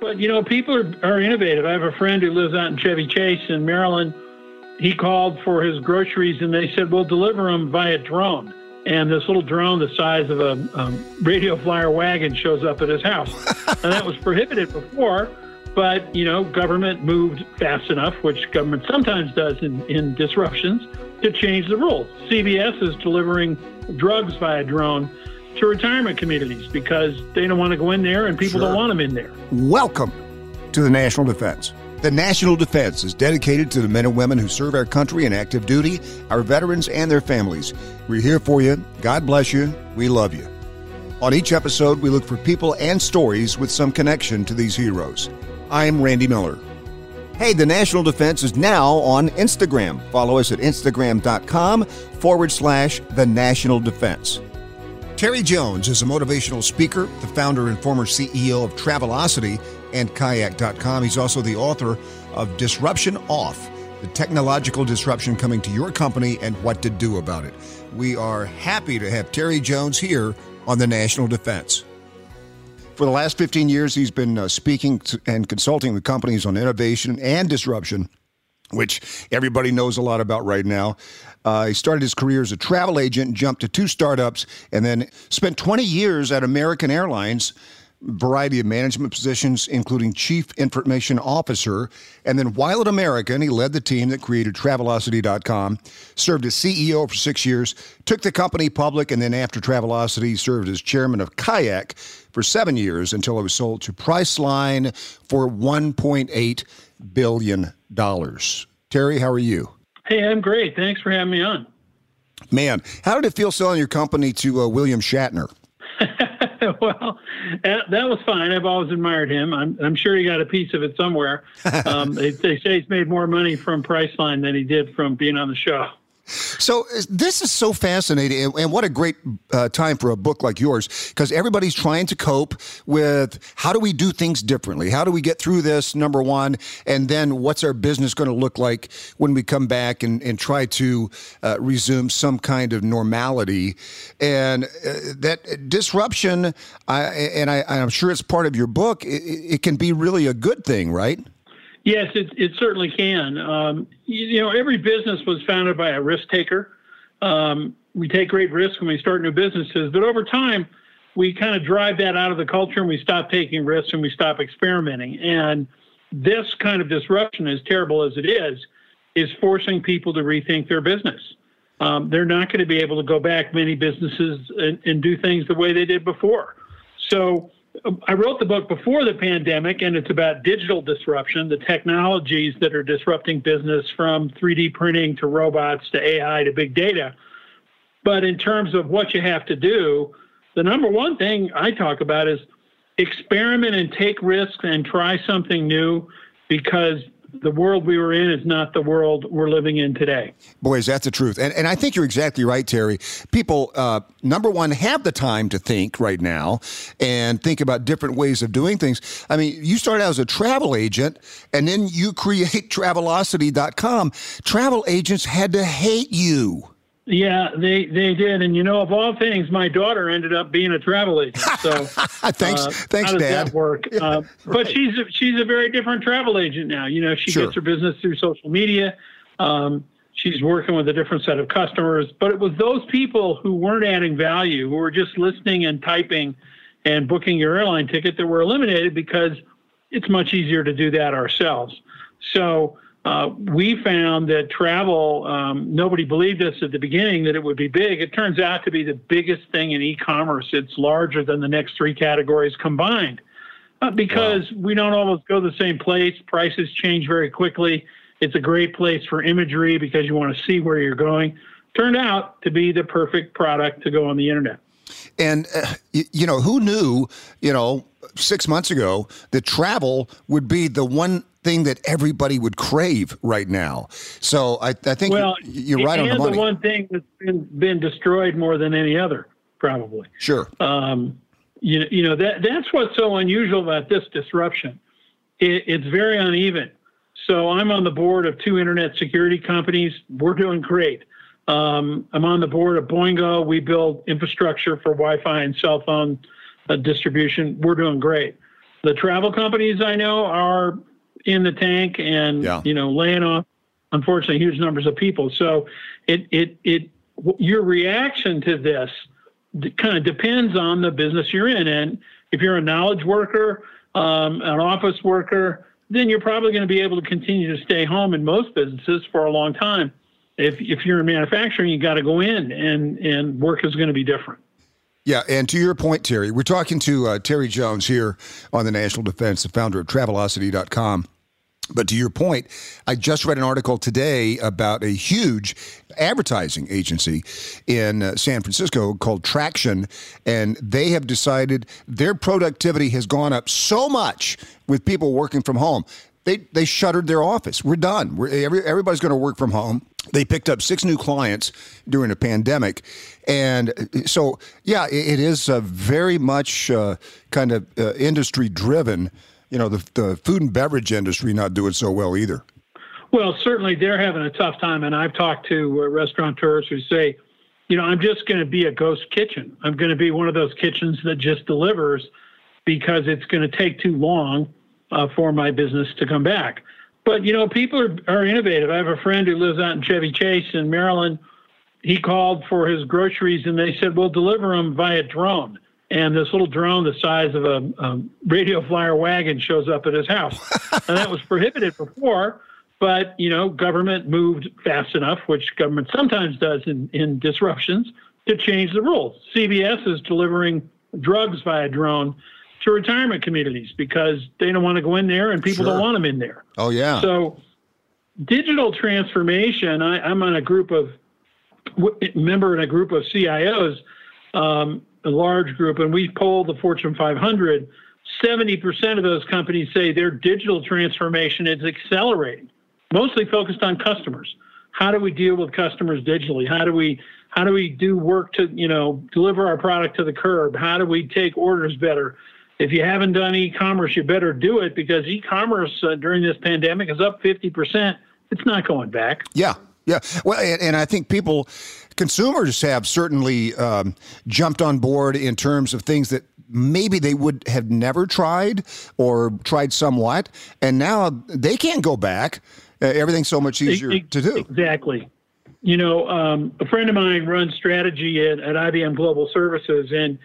But you know, people are, are innovative. I have a friend who lives out in Chevy Chase in Maryland. He called for his groceries, and they said, "We'll deliver them via drone." And this little drone, the size of a, a radio flyer wagon, shows up at his house, and that was prohibited before. But you know, government moved fast enough, which government sometimes does in, in disruptions, to change the rules. CVS is delivering drugs via drone to retirement communities because they don't want to go in there and people sure. don't want them in there. Welcome to the National Defense. The National Defense is dedicated to the men and women who serve our country in active duty, our veterans, and their families. We're here for you. God bless you. We love you. On each episode, we look for people and stories with some connection to these heroes. I'm Randy Miller. Hey, the National Defense is now on Instagram. Follow us at instagram.com forward slash the National Defense. Terry Jones is a motivational speaker, the founder and former CEO of Travelocity and Kayak.com. He's also the author of Disruption Off, the technological disruption coming to your company and what to do about it. We are happy to have Terry Jones here on the National Defense. For the last 15 years, he's been uh, speaking and consulting with companies on innovation and disruption, which everybody knows a lot about right now. Uh, he started his career as a travel agent, jumped to two startups, and then spent 20 years at American Airlines variety of management positions, including chief information officer. And then while at American, he led the team that created Travelocity.com, served as CEO for six years, took the company public, and then after Travelocity, served as chairman of Kayak for seven years until it was sold to Priceline for $1.8 billion. Terry, how are you? Hey, I'm great. Thanks for having me on. Man, how did it feel selling your company to uh, William Shatner? well, that, was fine. I've always admired him. I'm, I'm sure he got a piece of it somewhere. Um, they, they say he's made more money from Priceline than he did from being on the show. So this is so fascinating, and what a great uh, time for a book like yours because everybody's trying to cope with how do we do things differently? How do we get through this? Number one, and then what's our business going to look like when we come back and, and try to uh, resume some kind of normality? And uh, that disruption, I, and I, am sure it's part of your book. It, it can be really a good thing, right? Yes, it, it certainly can. Um, you, you, know, every business was founded by a risk taker. Um, we take great risks when we start new businesses, but over time, we kind of drive that out of the culture and we stop taking risks and we stop experimenting. And this kind of disruption, as terrible as it is, is forcing people to rethink their business. Um, they're not going to be able to go back many businesses and, and do things the way they did before. So I wrote the book before the pandemic, and it's about digital disruption, the technologies that are disrupting business from 3D printing to robots to AI to big data. But in terms of what you have to do, the number one thing I talk about is experiment and take risks and try something new because the world we were in is not the world we're living in today. Boys, that's the truth. And, and I think you're exactly right, Terry. People, uh, number one, have the time to think right now and think about different ways of doing things. I mean, you started out as a travel agent and then you create Travelocity.com. Travel agents had to hate you. Yeah, they they did, and you know, of all things, my daughter ended up being a travel agent. So thanks, uh, thanks, how does Dad. That work, uh, but she's a, she's a very different travel agent now. You know, she sure. gets her business through social media. Um, she's working with a different set of customers. But it was those people who weren't adding value, who were just listening and typing and booking your airline ticket, that were eliminated because it's much easier to do that ourselves. So uh, we found that travel, um, nobody believed us at the beginning that it would be big. It turns out to be the biggest thing in e commerce. It's larger than the next three categories combined uh, because wow. we don't always go the same place. Prices change very quickly. It's a great place for imagery because you want to see where you're going. Turned out to be the perfect product to go on the internet. And, uh, you, you know, who knew, you know, six months ago that travel would be the one thing that everybody would crave right now. So I, I think well, you're, you're right on the money. the one thing that's been, been destroyed more than any other, probably. Sure. Um, you know, you know that that's what's so unusual about this disruption. It, it's very uneven. So I'm on the board of two internet security companies. We're doing great. Um, I'm on the board of Boingo. We build infrastructure for Wi-Fi and cell phone uh, distribution. We're doing great. The travel companies I know are in the tank and Yeah. you know laying off, unfortunately, huge numbers of people. So it it it your reaction to this kind of depends on the business you're in, and if you're a knowledge worker, um, an office worker, then you're probably going to be able to continue to stay home in most businesses for a long time. If if you're in manufacturing, you got to go in, and and work is going to be different. Yeah, and to your point, Terry, we're talking to uh, Terry Jones here on the National Defense, the founder of Travelocity.com. But to your point, I just read an article today about a huge advertising agency in uh, San Francisco called Traction, and they have decided their productivity has gone up so much with people working from home. They, they shuttered their office. We're done. We're, every, everybody's going to work from home. They picked up six new clients during a pandemic. And so, yeah, it, it is uh, very much uh, kind of uh, industry driven you know, the, the food and beverage industry not doing so well either. Well, certainly they're having a tough time. And I've talked to uh, restaurateurs who say, you know, I'm just going to be a ghost kitchen. I'm going to be one of those kitchens that just delivers because it's going to take too long uh, for my business to come back. But, you know, people are, are innovative. I have a friend who lives out in Chevy Chase in Maryland. He called for his groceries and they said, we'll deliver them via drone and this little drone the size of a, a radio flyer wagon shows up at his house. and that was prohibited before, but you know, government moved fast enough, which government sometimes does in, in disruptions, to change the rules. CVS is delivering drugs via drone to retirement communities because they don't want to go in there and people Sure. don't want them in there. Oh, yeah. So, digital transformation. I, I'm on a group of member in a group of CIOs, um, a large group, and we polled the Fortune 500. 70% of those companies say their digital transformation is accelerating, mostly focused on customers. How do we deal with customers digitally? How do we how do we do work to you know deliver our product to the curb? How do we take orders better? If you haven't done e-commerce, you better do it because e-commerce uh, during this pandemic is up 50%. It's not going back. Yeah, yeah. Well, and, and I think people, consumers have certainly um, jumped on board in terms of things that maybe they would have never tried or tried somewhat, and now they can't go back. Uh, everything's so much easier Ex- to do. Exactly. You know, um, a friend of mine runs strategy at, at IBM Global Services, and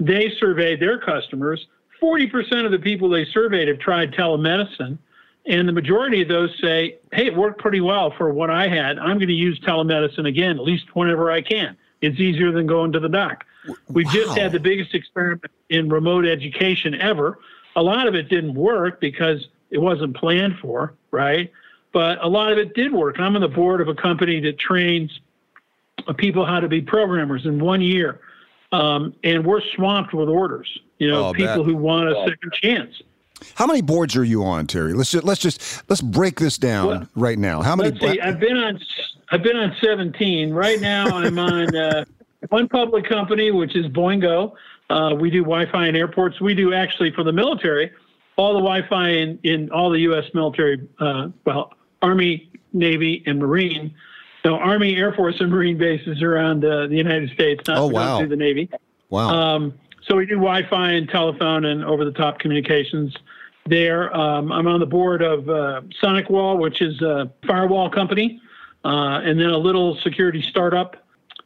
they surveyed their customers. 40% of the people they surveyed have tried telemedicine, and the majority of those say, hey, it worked pretty well for what I had. I'm going to use telemedicine again, at least whenever I can. It's easier than going to the doc. We've just had the biggest experiment in remote education ever. A lot of it didn't work because it wasn't planned for, right? But a lot of it did work. I'm on the board of a company that trains people how to be programmers in one year. Um, and we're swamped with orders, you know, Oh, people bet. who want a second chance. How many boards are you on, Terry? Let's just, let's just let's break this down Well, right now. How many? Let's see. I've been on. I've been on 17. Right now, I'm on uh, one public company, which is Boingo. Uh, we do Wi-Fi in airports. We do actually for the military, all the Wi-Fi in, in all the U.S. military, uh, well, Army, Navy, and Marine. So Army, Air Force, and Marine bases around uh, the United States. Not Oh, wow. do the Navy. wow. Um, so we do Wi-Fi and telephone and over-the-top communications there. Um, I'm on the board of uh, SonicWall, which is a firewall company, uh, and then a little security startup.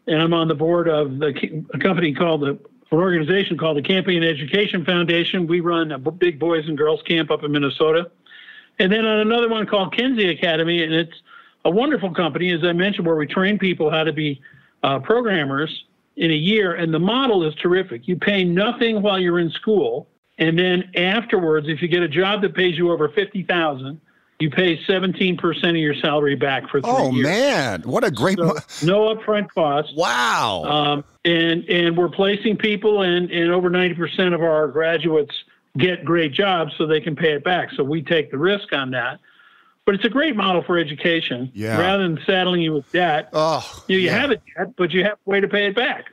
And I'm on the board of the a company called the an organization called the Camping and Education Foundation. We run a big boys and girls camp up in Minnesota. And then on another one called Kenzie Academy, and it's a wonderful company, as I mentioned, where we train people how to be uh, programmers in a year. And the model is terrific. You pay nothing while you're in school, and then afterwards, if you get a job that pays you over fifty thousand, you pay seventeen percent of your salary back for three oh years. Oh, man, what a great! So, mo- no upfront cost. wow. Um, and and we're placing people, and and over ninety percent of our graduates get great jobs, so they can pay it back. So we take the risk on that. But it's a great model for education. Yeah. Rather than saddling you with debt, oh, you, you yeah. have a debt, but you have a way to pay it back.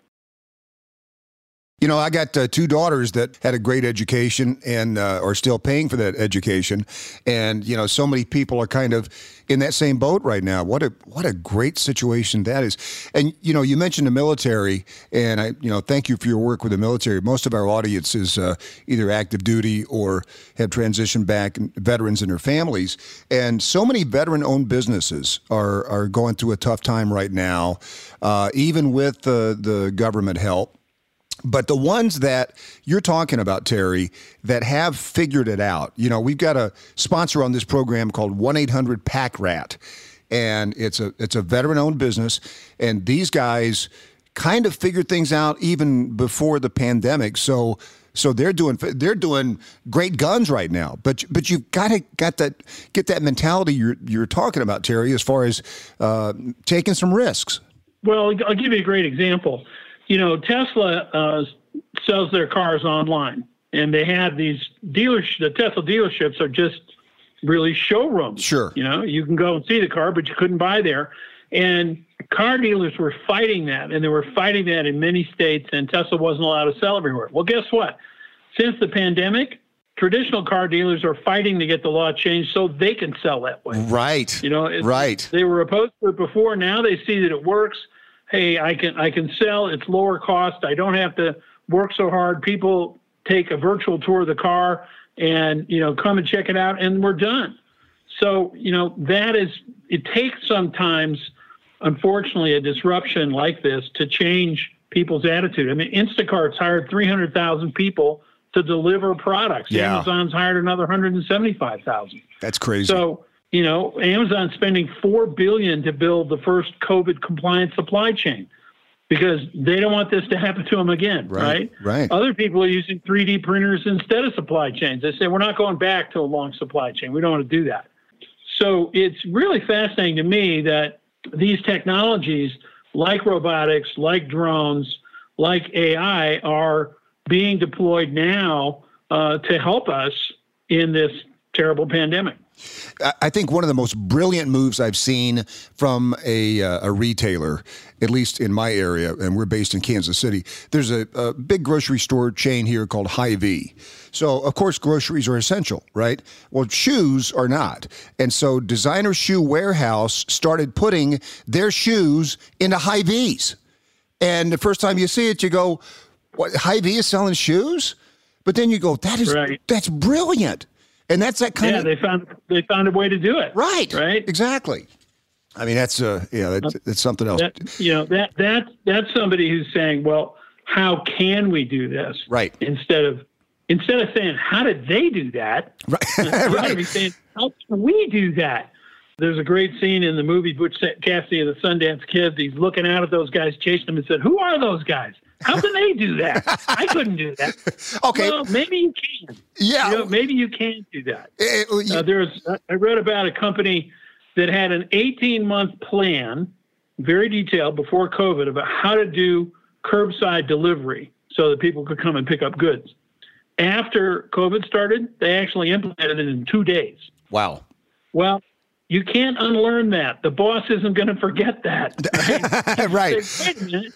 You know, I got uh, two daughters that had a great education and uh, are still paying for that education, and you know, so many people are kind of in that same boat right now. What a what a great situation that is. And you know, you mentioned the military, and I, you know, thank you for your work with the military. Most of our audience is uh, either active duty or have transitioned back, veterans and their families. And so many veteran-owned businesses are are going through a tough time right now, uh, even with the the government help. But the ones that you're talking about, Terry, that have figured it out, you know, we've got a sponsor on this program called 1 800 Pack Rat. And it's a it's a veteran owned business. And these guys kind of figured things out even before the pandemic. So so they're doing they're doing great guns right now. But but you've got to got that get that mentality you're you're talking about, Terry, as far as uh, taking some risks. Well, I'll give you a great example you know, Tesla uh, sells their cars online, and they have these dealers. The Tesla dealerships are just really showrooms. Sure. You know, you can go and see the car, but you couldn't buy there. And car dealers were fighting that, and they were fighting that in many states, and Tesla wasn't allowed to sell everywhere. Well, guess what? Since the pandemic, traditional car dealers are fighting to get the law changed so they can sell that way. Right. You know, right. They were opposed to it before. Now they see that it works hey, I can I can sell. It's lower cost. I don't have to work so hard. People take a virtual tour of the car and you know come and check it out, and we're done. So you know that is it takes sometimes, unfortunately, a disruption like this to change people's attitude. I mean, Instacart's hired 300,000 people to deliver products. Yeah. Amazon's hired another 175,000. That's crazy. So you know, Amazon spending four billion to build the first COVID compliant supply chain because they don't want this to happen to them again, right? Right. right. Other people are using 3D printers instead of supply chains. They say we're not going back to a long supply chain. We don't want to do that. So it's really fascinating to me that these technologies, like robotics, like drones, like AI, are being deployed now uh, to help us in this terrible pandemic. I think one of the most brilliant moves I've seen from a, uh, a retailer, at least in my area, and we're based in Kansas City. There's a, a big grocery store chain here called Hy-Vee. So, of course, groceries are essential, right? Well, shoes are not. And so, Designer Shoe Warehouse started putting their shoes into Hy-Vees. And the first time you see it, you go, "What? Hy-Vee is selling shoes?" But then you go, "That is right. that's brilliant." And that's that kind yeah, of Yeah, they found they found a way to do it. right, right, exactly. I mean, that's uh, yeah, that's, that's something else. That, you know that that that's somebody who's saying, well, how can we do this? Right. Instead of instead of saying, how did they do that? Right. right. Be saying, how can we do that? There's a great scene in the movie Butch Cassidy and the Sundance Kid. He's looking out at those guys chasing them and said, "Who are those guys? How can they do that? I couldn't do that." Okay. Well, maybe you can. Yeah. You know, maybe you can do that. It- it- Uh, there's, I read about a company that had an 18 month plan, very detailed before COVID, about how to do curbside delivery so that people could come and pick up goods. After COVID started, they actually implemented it in two days. wow. Well, you can't unlearn that. The boss isn't going to forget that. Right? right. Say, Wait a minute.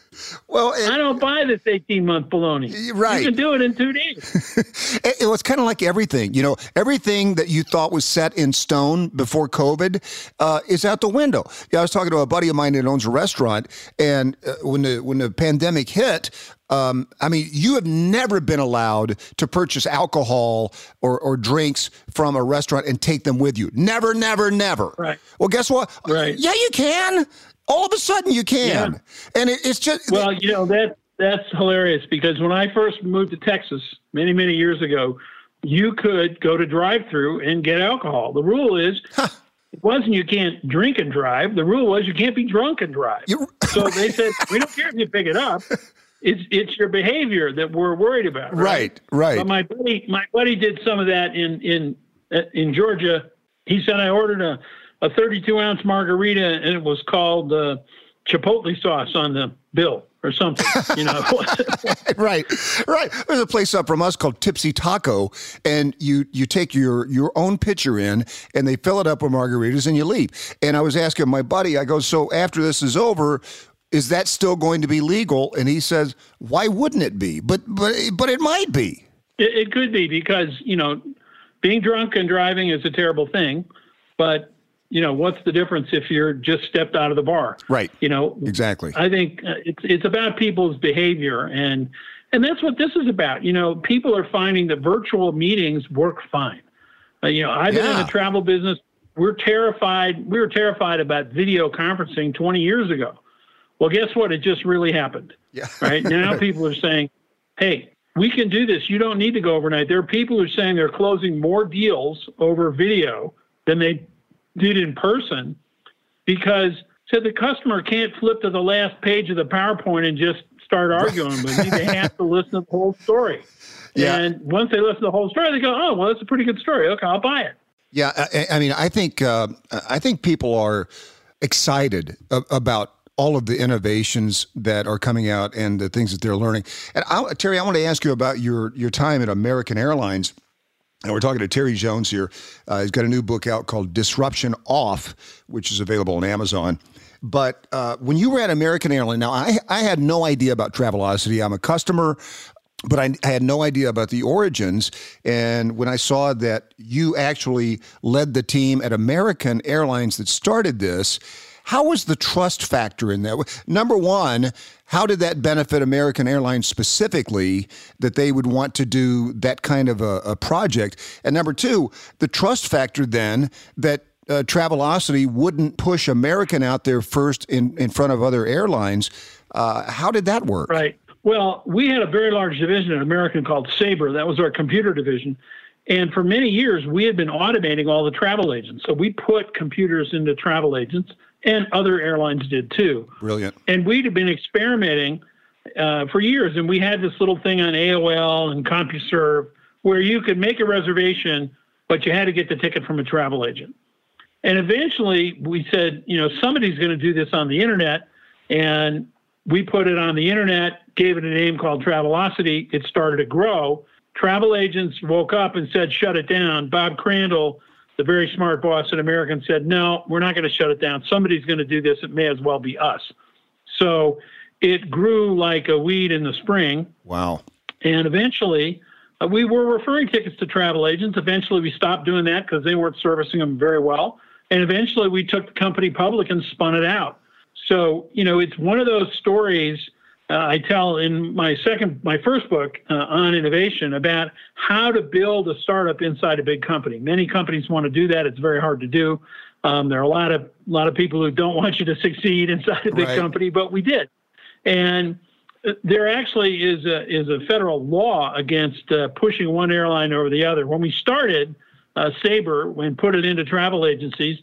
Well, I don't buy this 18 month baloney. Right. You can do it in two days. it, it was kind of like everything. You know, everything that you thought was set in stone before COVID uh, is out the window. Yeah, I was talking to a buddy of mine that owns a restaurant, and uh, when the when the pandemic hit. Um, I mean, you have never been allowed to purchase alcohol or, or drinks from a restaurant and take them with you. Never, never, never. Right. Well, guess what? Right. Yeah, you can. All of a sudden, you can. Yeah. And it, it's just. Well, you know that that's hilarious because when I first moved to Texas many many years ago, you could go to drive-through and get alcohol. The rule is it wasn't you can't drink and drive. The rule was you can't be drunk and drive. You- so they said we don't care if you pick it up. It's it's your behavior that we're worried about. right, right. But my buddy my buddy did some of that in in in Georgia. He said I ordered a a 32 ounce margarita and it was called uh, chipotle sauce on the bill or something. You know. right, right. There's a place up from us called Tipsy Taco, and you you take your your own pitcher in, and they fill it up with margaritas, and you leave. And I was asking my buddy, I go, so after this is over. Is that still going to be legal? And he says, why wouldn't it be? But but but it might be. It, it could be because you know, being drunk and driving is a terrible thing, but you know, what's the difference if you're just stepped out of the bar? Right. You know, exactly. I think uh, it's it's about people's behavior and and that's what this is about. You know, people are finding that virtual meetings work fine. Uh, you know, I've been in the travel business. We're terrified. We were terrified about video conferencing 20 years ago. Well, guess what? It just really happened. Yeah. right now, people are saying, "Hey, we can do this. You don't need to go overnight." There are people who are saying they're closing more deals over video than they did in person because said the customer can't flip to the last page of the PowerPoint and just start arguing with me. They have to listen to the whole story. Yeah. And once they listen to the whole story, they go, "Oh, well, that's a pretty good story. Okay, I'll buy it." Yeah, I, I mean, I think uh, I think people are excited about all of the innovations that are coming out and the things that they're learning. And I, Terry, I want to ask you about your your time at American Airlines. And we're talking to Terry Jones here. Uh, he's got a new book out called Disruption Off, which is available on Amazon. But uh, when you were at American Airlines, now I, I had no idea about Travelocity. I'm a customer, but I, I, had no idea about the origins. And when I saw that you actually led the team at American Airlines that started this, how was the trust factor in that? Number one, how did that benefit American Airlines specifically that they would want to do that kind of a, a project? And number two, the trust factor then that uh, Travelocity wouldn't push American out there first in, in front of other airlines. Uh, how did that work? Right. Well, we had a very large division at American called Sabre. That was our computer division. And for many years, we had been automating all the travel agents. So we put computers into travel agents, and other airlines did too. Brilliant. And we'd been experimenting uh, for years. And we had this little thing on AOL and CompuServe where you could make a reservation, but you had to get the ticket from a travel agent. And eventually we said, you know, somebody's going to do this on the internet. And we put it on the internet, gave it a name called Travelocity. It started to grow. Travel agents woke up and said, shut it down. Bob Crandall, the very smart boss at American, said, no, we're not going to shut it down. Somebody's going to do this. It may as well be us. So it grew like a weed in the spring. Wow. And eventually, uh, we were referring tickets to travel agents. Eventually, we stopped doing that because they weren't servicing them very well. And eventually we took the company public and spun it out. So, you know, it's one of those stories uh, I tell in my second, my first book uh, on innovation about how to build a startup inside a big company. Many companies want to do that. It's very hard to do. Um, there are a lot of, a lot of people who don't want you to succeed inside a big right. company, but we did. And uh, there actually is a, is a federal law against uh, pushing one airline over the other. When we started, uh, Sabre and put it into travel agencies,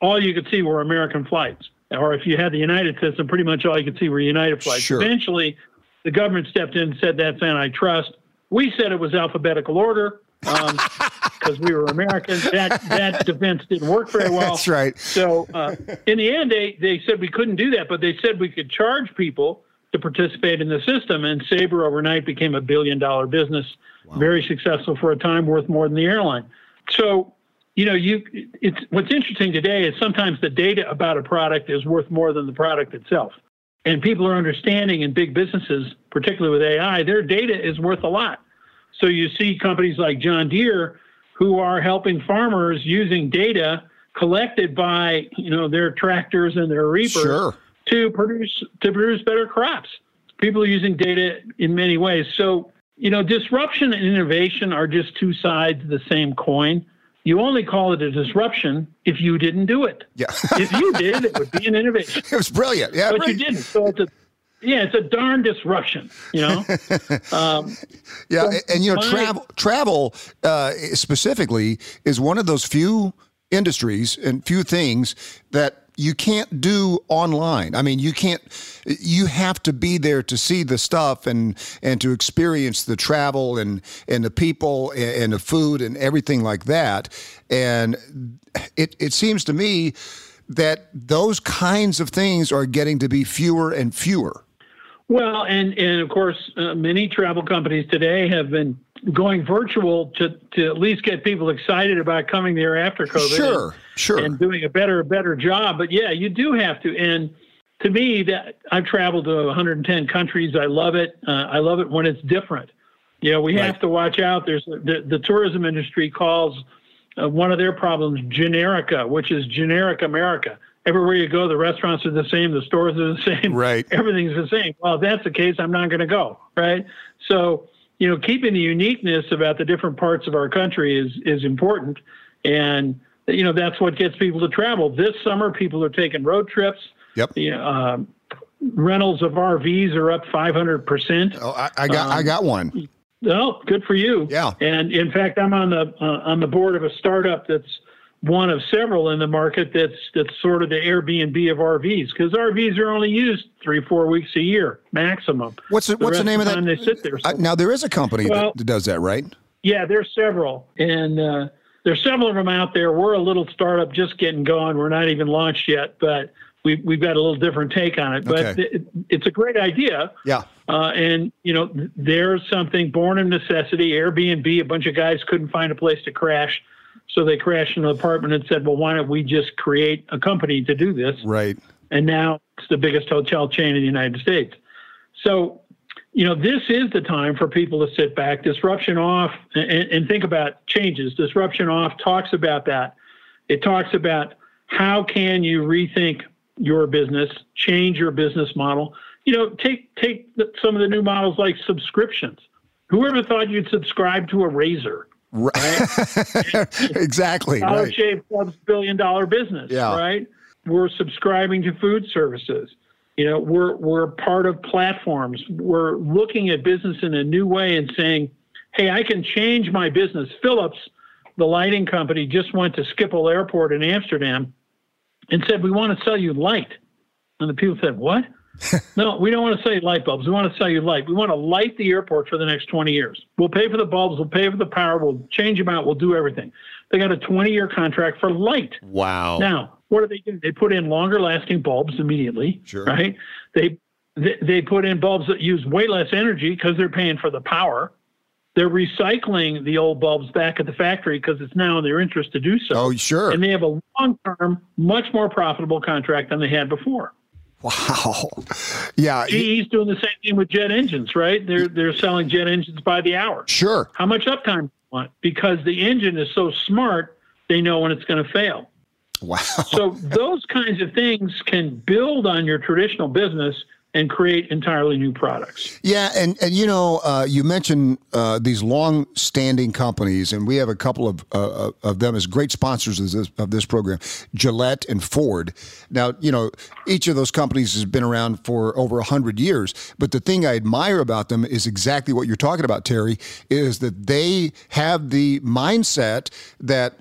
all you could see were American flights. Or if you had the United system, pretty much all you could see were United flights. Sure. Eventually, the government stepped in and said that's antitrust. We said it was alphabetical order because um, we were Americans. That that defense didn't work very well. That's right. So uh, in the end, they they said we couldn't do that, but they said we could charge people to participate in the system. And Sabre overnight became a billion dollar business, wow. very successful for a time, worth more than the airline. So, you know, you it's what's interesting today is sometimes the data about a product is worth more than the product itself. And people are understanding in big businesses, particularly with AI, their data is worth a lot. So you see companies like John Deere who are helping farmers using data collected by, you know, their tractors and their reapers sure. to produce to produce better crops. People are using data in many ways. So you know, disruption and innovation are just two sides of the same coin. You only call it a disruption if you didn't do it. Yeah. if you did, it would be an innovation. It was brilliant. Yeah. But you didn't. So it's a yeah, it's a darn disruption, you know. Um, yeah, so and you know, my, travel travel uh, specifically is one of those few industries and few things that you can't do online. I mean, you can't. You have to be there to see the stuff and and to experience the travel and and the people and, the food and everything like that. And it it seems to me that those kinds of things are getting to be fewer and fewer. Well, and and of course, uh, many travel companies today have been going virtual to to at least get people excited about coming there after COVID. Sure, and, sure. And doing a better better job. But yeah, you do have to. And to me, that I've traveled to 110 countries. I love it. Uh, I love it when it's different. You know, we right. have to watch out. There's the, the tourism industry calls uh, one of their problems generica, which is generic America. Everywhere you go, the restaurants are the same, the stores are the same, right? Everything's the same. Well, if that's the case, I'm not going to go, right? So, you know, keeping the uniqueness about the different parts of our country is is important, and you know that's what gets people to travel. This summer, people are taking road trips. Yep. You know, um, rentals of RVs are up 500 percent. Oh, I, I got um, I got one. Oh, good for you. Yeah. And in fact, I'm on the uh, on the board of a startup that's one of several in the market that's that's sort of the Airbnb of RVs because RVs are only used three four weeks a year maximum. What's the, the what's the name of, that? They sit there. So. Uh, now there is a company well, that does that, right? Yeah, there's several, and uh, there's several of them out there. We're a little startup just getting going. We're not even launched yet, but we've we've got a little different take on it. But okay. it, it's a great idea. Yeah. Uh, and you know, there's something born of necessity. Airbnb, a bunch of guys couldn't find a place to crash, so they crashed in an apartment and said, "Well, why don't we just create a company to do this?" Right. And now it's the biggest hotel chain in the United States. So, you know, this is the time for people to sit back, disruption off, and, and think about changes. Disruption off talks about that. It talks about how can you rethink your business, change your business model you know, take take some of the new models like subscriptions. Whoever thought you'd subscribe to a razor? Right. exactly. Dollar right. Shave Club's billion dollar business. Yeah. Right. We're subscribing to food services. You know, we're we're part of platforms. We're looking at business in a new way and saying, "Hey, I can change my business." Philips, the lighting company, just went to Schiphol Airport in Amsterdam and said, "We want to sell you light." And the people said, "What?" No, we don't want to sell you light bulbs. We want to sell you light. We want to light the airport for the next 20 years. We'll pay for the bulbs. We'll pay for the power. We'll change them out. We'll do everything. They got a 20 year contract for light. Wow. Now, what do they do? They put in longer lasting bulbs immediately. Sure. Right. They, they, they put in bulbs that use way less energy because they're paying for the power. They're recycling the old bulbs back at the factory because it's now in their interest to do so. Oh, sure. And they have a long term, much more profitable contract than they had before. Wow. Yeah. GE's doing the same thing with jet engines, right? They're they're selling jet engines by the hour. Sure. How much uptime do you want? Because the engine is so smart, they know when it's going to fail. Wow. so those kinds of things can build on your traditional business and create entirely new products. Yeah, and and you know, uh, you mentioned uh, these long-standing companies, and we have a couple of uh, of them as great sponsors of this, of this program, Gillette and Ford. Now, you know, each of those companies has been around for over hundred years. But the thing I admire about them is exactly what you're talking about, Terry, is that they have the mindset that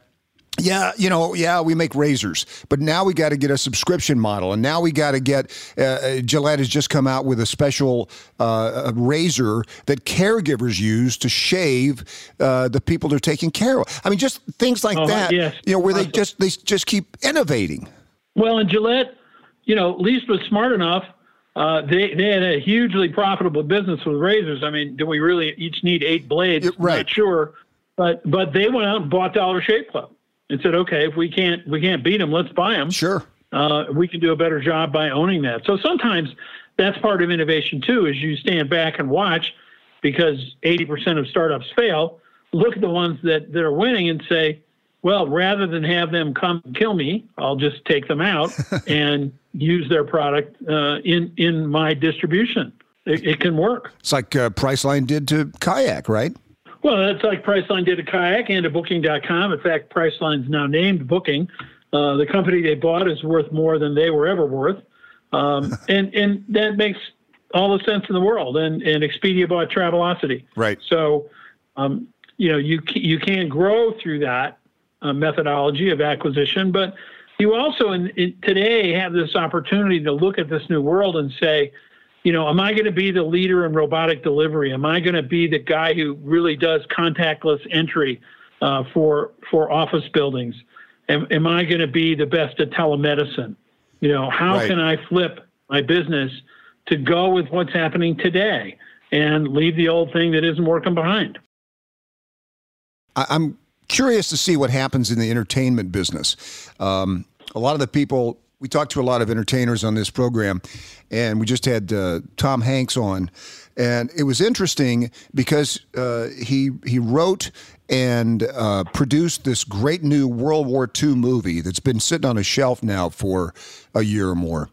yeah, you know, yeah, we make razors, but now we got to get a subscription model, and now we got to get. Uh, uh, Gillette has just come out with a special uh, razor that caregivers use to shave uh, the people they're taking care of. I mean, just things like uh-huh, that. Yes. You know, where they just they just keep innovating. Well, and Gillette, you know, at least was smart enough. Uh, they they had a hugely profitable business with razors. I mean, do we really each need eight blades? Right. Not sure, but but they went out and bought Dollar Shave Club and said, okay, if we can't we can't beat them, let's buy them. Sure. Uh, we can do a better job by owning that. So sometimes that's part of innovation too, is you stand back and watch because 80% of startups fail. Look at the ones that, that are winning and say, well, rather than have them come kill me, I'll just take them out and use their product uh, in in my distribution. It, it, can work. It's like uh, Priceline did to Kayak, right? Well, that's like Priceline did a kayak and a Booking.com. In fact, Priceline's now named Booking. Uh, the company they bought is worth more than they were ever worth, um, and and that makes all the sense in the world. And and Expedia bought Travelocity. Right. So, um, you know, you you can grow through that uh, methodology of acquisition, but you also in, in, today have this opportunity to look at this new world and say, you know, am I going to be the leader in robotic delivery? Am I going to be the guy who really does contactless entry uh, for for office buildings? Am, am I going to be the best at telemedicine? You know, how right. can I flip my business to go with what's happening today and leave the old thing that isn't working behind? I'm curious to see what happens in the entertainment business. Um, a lot of the people we talked to a lot of entertainers on this program, and we just had uh, Tom Hanks on, and it was interesting because uh, he he wrote and uh, produced this great new World War II movie that's been sitting on a shelf now for a year or more,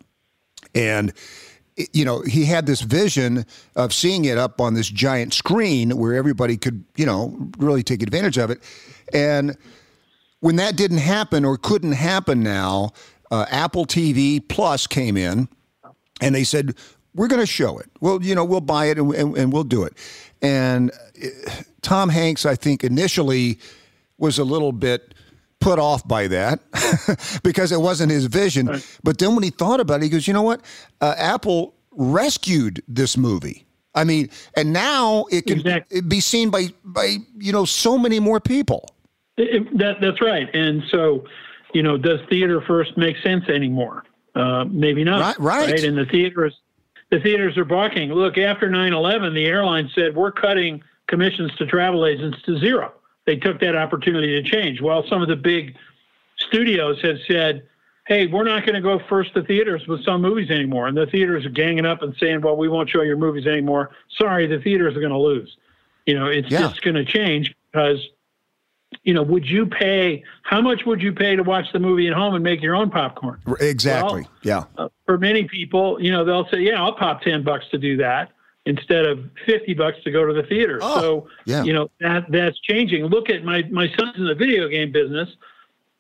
and you know, he had this vision of seeing it up on this giant screen where everybody could, you know, really take advantage of it. And when that didn't happen or couldn't happen now, uh, Apple TV Plus came in and they said, we're going to show it. Well, you know, we'll buy it and, and, and we'll do it. And uh, Tom Hanks, I think, initially was a little bit put off by that because it wasn't his vision. Right. But then when he thought about it, he goes, you know what? Uh, Apple rescued this movie. I mean, and now it can exactly. be seen by by you know so many more people. It, that that's right. And so, you know, does theater first make sense anymore? Uh, maybe not. Right, right. right. And the theaters, the theaters are balking. Look, after 9/11, the airline said we're cutting commissions to travel agents to zero they took that opportunity to change. Well, some of the big studios have said, hey, we're not going to go first to theaters with some movies anymore. And the theaters are ganging up and saying, well, we won't show your movies anymore. Sorry, the theaters are going to lose. You know, it's yeah. just going to change because, you know, would you pay, how much would you pay to watch the movie at home and make your own popcorn? Exactly. Well, yeah. Uh, for many people, you know, they'll say, yeah, I'll pop 10 bucks to do that instead of 50 bucks to go to the theater. Oh, so, yeah. you know, that that's changing. Look at my, my son's in the video game business.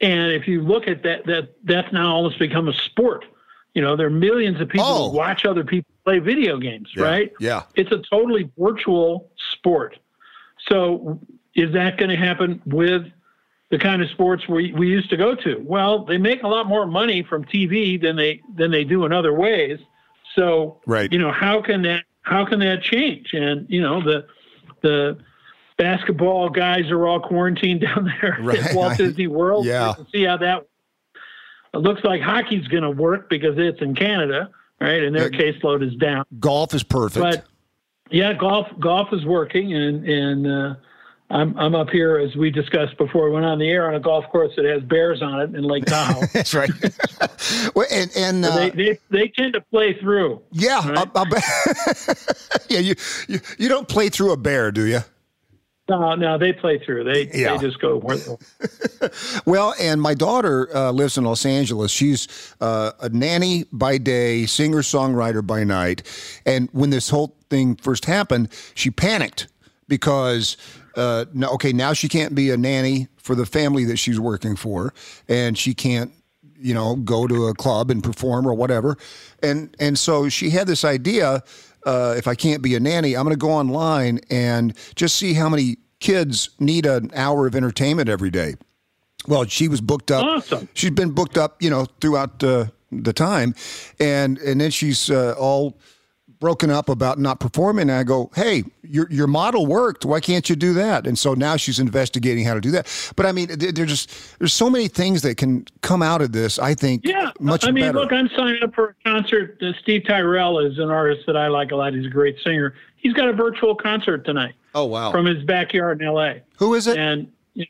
And if you look at that, that that's now almost become a sport. You know, there are millions of people oh. who watch other people play video games, yeah. right? Yeah. It's a totally virtual sport. So is that going to happen with the kind of sports we, we used to go to? Well, they make a lot more money from TV than they than they do in other ways. So, right. you know, how can that how can that change? And you know the the basketball guys are all quarantined down there right. at Walt Disney World. Yeah, see how that. It looks like hockey's going to work because it's in Canada, right? And their yeah. caseload is down. Golf is perfect. But yeah, golf golf is working, and and uh, I'm I'm up here as we discussed before. We went on the air on a golf course that has bears on it in Lake Tahoe. That's right. well, and and uh, they, they, they tend to play through. Yeah, right? I'll, I'll yeah. You, you you don't play through a bear, do you? No, no, they play through. They yeah. they just go. well, and my daughter uh, lives in Los Angeles. She's uh, a nanny by day, singer songwriter by night. And when this whole thing first happened, she panicked because uh, no, okay, now she can't be a nanny for the family that she's working for, and she can't, you know, go to a club and perform or whatever. And and so she had this idea: uh, if I can't be a nanny, I'm going to go online and just see how many kids need an hour of entertainment every day. Well, she was booked up. Awesome. She's been booked up, you know, throughout uh, the time, and and then she's uh, all broken up about not performing. And I go, hey, your your model worked. Why can't you do that? And so now she's investigating how to do that. But I mean, there's just there's so many things that can come out of this. I think. Yeah, much I mean, better. look, I'm signing up for a concert. Uh, Steve Tyrell is an artist that I like a lot. He's a great singer. He's got a virtual concert tonight. Oh wow! From his backyard in L.A. Who is it? And you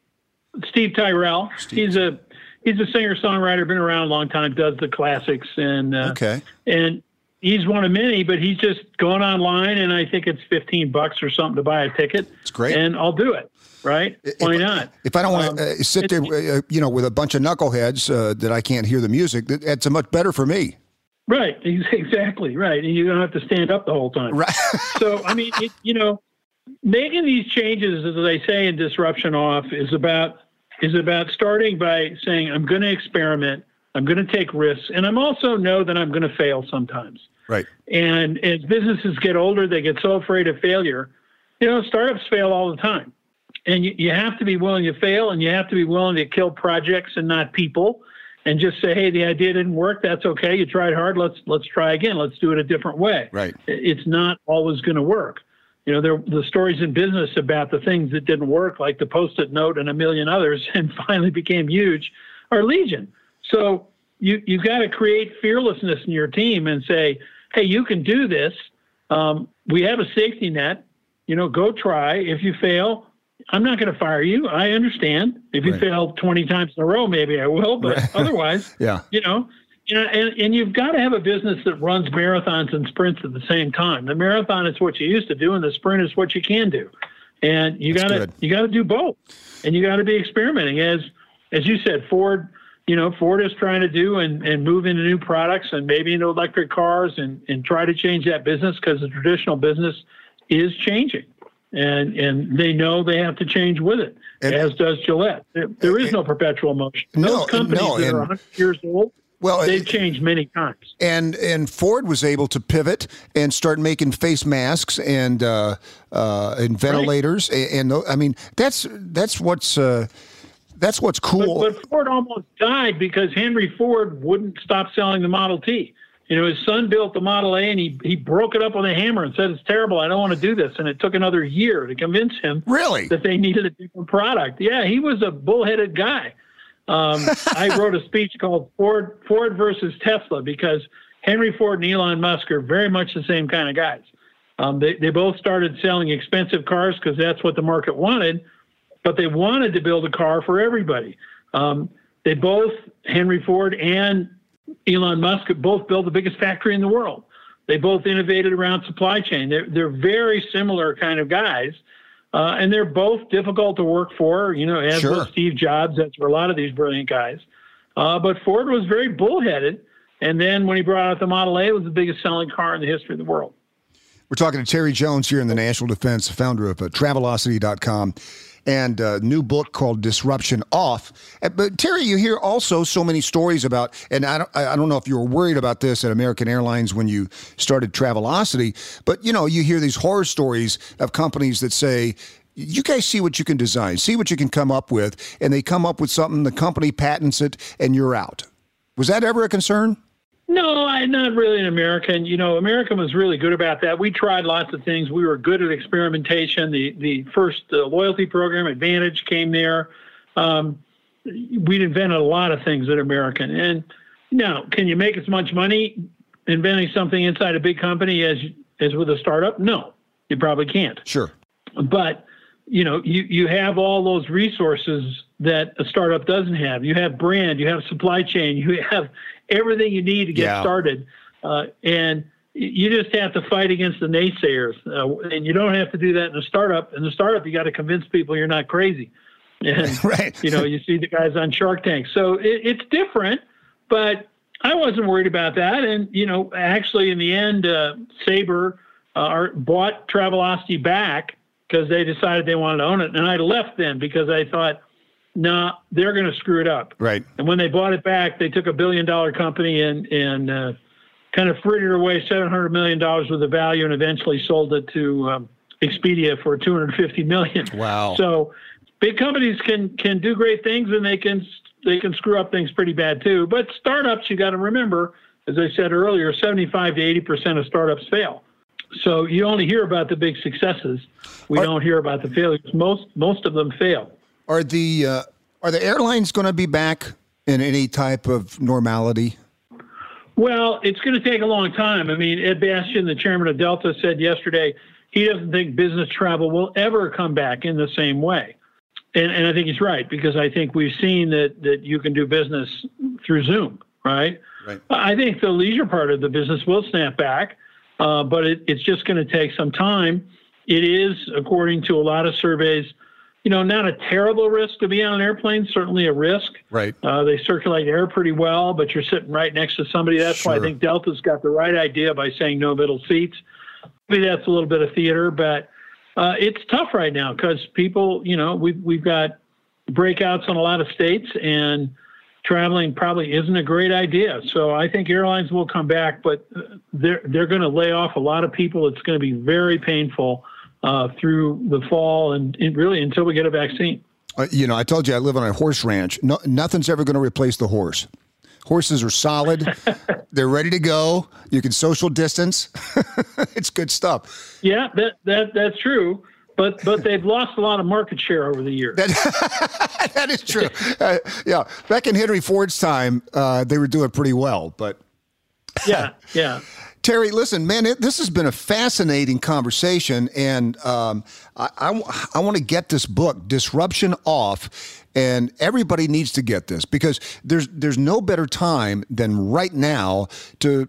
know, Steve Tyrell. Steve. He's a he's a singer songwriter, been around a long time, does the classics, and uh, okay. And he's one of many, but he's just going online, and I think it's fifteen bucks or something to buy a ticket. It's great, and I'll do it. Right? Why not? If I don't want to um, uh, sit there, uh, you know, with a bunch of knuckleheads uh, that I can't hear the music, that's a much better for me. Right, exactly right, and you don't have to stand up the whole time. Right. so I mean, it, you know, making these changes, as they say in disruption off, is about is about starting by saying I'm going to experiment, I'm going to take risks, and I'm also know that I'm going to fail sometimes. Right. And as businesses get older, they get so afraid of failure. You know, startups fail all the time. And you, you have to be willing to fail and you have to be willing to kill projects and not people and just say, hey, the idea didn't work. That's okay. You tried hard. Let's let's try again. Let's do it a different way. Right. It's not always going to work. You know, there the stories in business about the things that didn't work, like the post-it note and a million others, and finally became huge, are legion. So you you've got to create fearlessness in your team and say, hey, you can do this. Um, we have a safety net. You know, go try. If you fail, I'm not going to fire you. I understand. If you right. fail 20 times in a row, maybe I will, but right. otherwise, yeah. you know, you know, and, and you've got to have a business that runs marathons and sprints at the same time. The marathon is what you used to do, and the sprint is what you can do. And you got to you got to do both, and you got to be experimenting. As as you said, Ford, you know, Ford is trying to do and, and move into new products and maybe into electric cars and and try to change that business because the traditional business is changing, and and they know they have to change with it. And, as does Gillette. There, there is no perpetual motion. Those no, companies no, that are 100 years old well, they've changed many times. And and Ford was able to pivot and start making face masks and uh, uh, and ventilators. Right. And, and, I mean, that's that's what's. Uh, that's what's cool. But, but, Ford almost died because Henry Ford wouldn't stop selling the Model T. You know, his son built the Model A and he, he broke it up with a hammer and said, It's terrible. I don't want to do this. And it took another year to convince him really that they needed a different product. Yeah, he was a bullheaded guy. Um, I wrote a speech called Ford Ford versus Tesla because Henry Ford and Elon Musk are very much the same kind of guys. Um, they they both started selling expensive cars because that's what the market wanted, but they wanted to build a car for everybody. Um, they both Henry Ford and Elon Musk both built the biggest factory in the world. They both innovated around supply chain. They're they're very similar kind of guys. Uh, and they're both difficult to work for, you know, as sure. was Steve Jobs. That's for a lot of these brilliant guys. Uh, but Ford was very bullheaded. And then when he brought out the Model A, it was the biggest selling car in the history of the world. We're talking to Terry Jones here in the National Defense, founder of uh, Travelocity.com and a new book called Disruption Off. Uh, but Terry, you hear also so many stories about, and I don't, I don't know if you were worried about this at American Airlines when you started Travelocity, but you know, you hear these horror stories of companies that say, you guys see what you can design, see what you can come up with, and they come up with something, the company patents it, and you're out. Was that ever a concern? No, I'm not really an American. You know, American was really good about that. We tried lots of things. We were good at experimentation. The the first uh, loyalty program, Advantage, came there. Um, we'd invented a lot of things at American. And now, can you make as much money inventing something inside a big company as as with a startup? No, you probably can't. Sure. But you know, you you have all those resources that a startup doesn't have. You have brand, you have supply chain, you have everything you need to get yeah. started. Uh, and you just have to fight against the naysayers. Uh, and you don't have to do that in a startup. In a startup, you got to convince people you're not crazy. And, right. you know, you see the guys on Shark Tank. So it, it's different, but I wasn't worried about that. And, you know, actually, in the end, uh, Sabre uh, bought Travelocity back because they decided they wanted to own it. And I left then because I thought, no, nah, they're going to screw it up. Right. And when they bought it back, they took a billion dollar company and and uh, kind of frittered away seven hundred million dollars worth of value, and eventually sold it to um, Expedia for two hundred fifty million. Wow. So big companies can can do great things, and they can they can screw up things pretty bad too. But startups, you got to remember, as I said earlier, seventy five to eighty percent of startups fail. So you only hear about the big successes. We Are, don't hear about the failures. Most most of them fail. Are the uh, are the airlines going to be back in any type of normality? Well, it's going to take a long time. I mean, Ed Bastian, the chairman of Delta, said yesterday he doesn't think business travel will ever come back in the same way. And, and I think he's right because I think we've seen that that you can do business through Zoom, right? Right. I think the leisure part of the business will snap back, uh, but it, it's just going to take some time. It is, according to a lot of surveys, you know, not a terrible risk to be on an airplane, certainly a risk. Right. Uh, they circulate air pretty well, but you're sitting right next to somebody. That's sure. why I think Delta's got the right idea by saying no middle seats. Maybe that's a little bit of theater, but uh, it's tough right now because people, you know, we've, we've got breakouts in a lot of states and traveling probably isn't a great idea. So I think airlines will come back, but they're, they're going to lay off a lot of people. It's going to be very painful uh, through the fall and, and, really until we get a vaccine. Uh, you know, I told you I live on a horse ranch. No, nothing's ever going to replace the horse. Horses are solid. They're ready to go. You can social distance. it's good stuff. Yeah, that, that that's true. But but they've lost a lot of market share over the years. That, that is true. Uh, yeah, back in Henry Ford's time, uh, they were doing pretty well. But yeah, yeah. Terry, listen, man, it, this has been a fascinating conversation, and um, I, I, I want to get this book, Disruption Off, and everybody needs to get this because there's there's no better time than right now to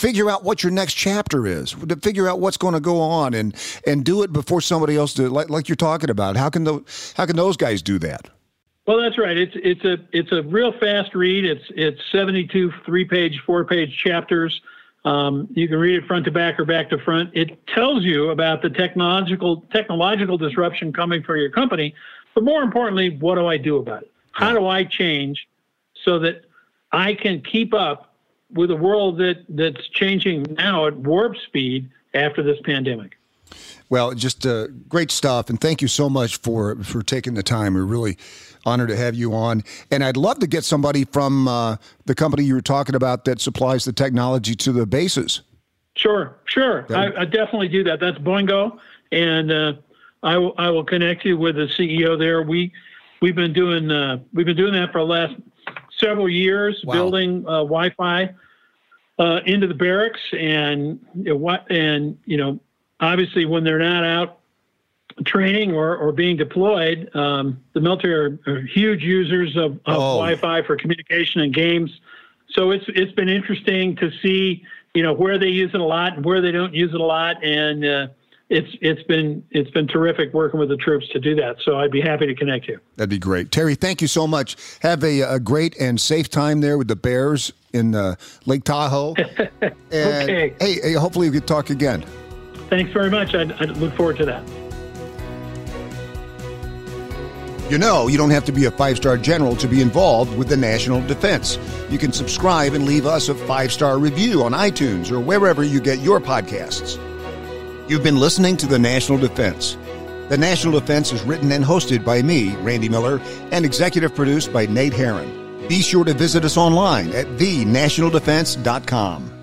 figure out what your next chapter is to figure out what's going to go on and and do it before somebody else do like, like you're talking about. How can those how can those guys do that? Well that's right. It's it's a it's a real fast read. It's it's 72 three page four page chapters. Um, you can read it front to back or back to front. It tells you about the technological technological disruption coming for your company but more importantly what do i do about it? How do i change so that i can keep up with a world that that's changing now at warp speed after this pandemic. Well, just uh, great stuff, and thank you so much for for taking the time. We're really honored to have you on, and I'd love to get somebody from uh, the company you were talking about that supplies the technology to the bases. Sure, sure, I, I, definitely do that. That's Boingo, and uh, I will I will connect you with the CEO there. We we've been doing uh, we've been doing that for the last several years wow. building uh, Wi-Fi uh, into the barracks, and know, and you know, obviously when they're not out training or, or being deployed, um, the military are, are, huge users of, of oh. Wi-Fi for communication and games. So it's it's been interesting to see you know where they use it a lot and where they don't use it a lot, and uh, it's it's been it's been terrific working with the troops to do that. So I'd be happy to connect you. That'd be great, Terry. Thank you so much. Have a, a great and safe time there with the Bears in uh, Lake Tahoe. okay. Hey, hey, hopefully we could talk again. Thanks very much. I, I look forward to that. You know, you don't have to be a five star general to be involved with the national defense. You can subscribe and leave us a five star review on iTunes or wherever you get your podcasts. You've been listening to The National Defense. The National Defense is written and hosted by me, Randy Miller, and executive produced by Nate Herron. Be sure to visit us online at thenationaldefense.com.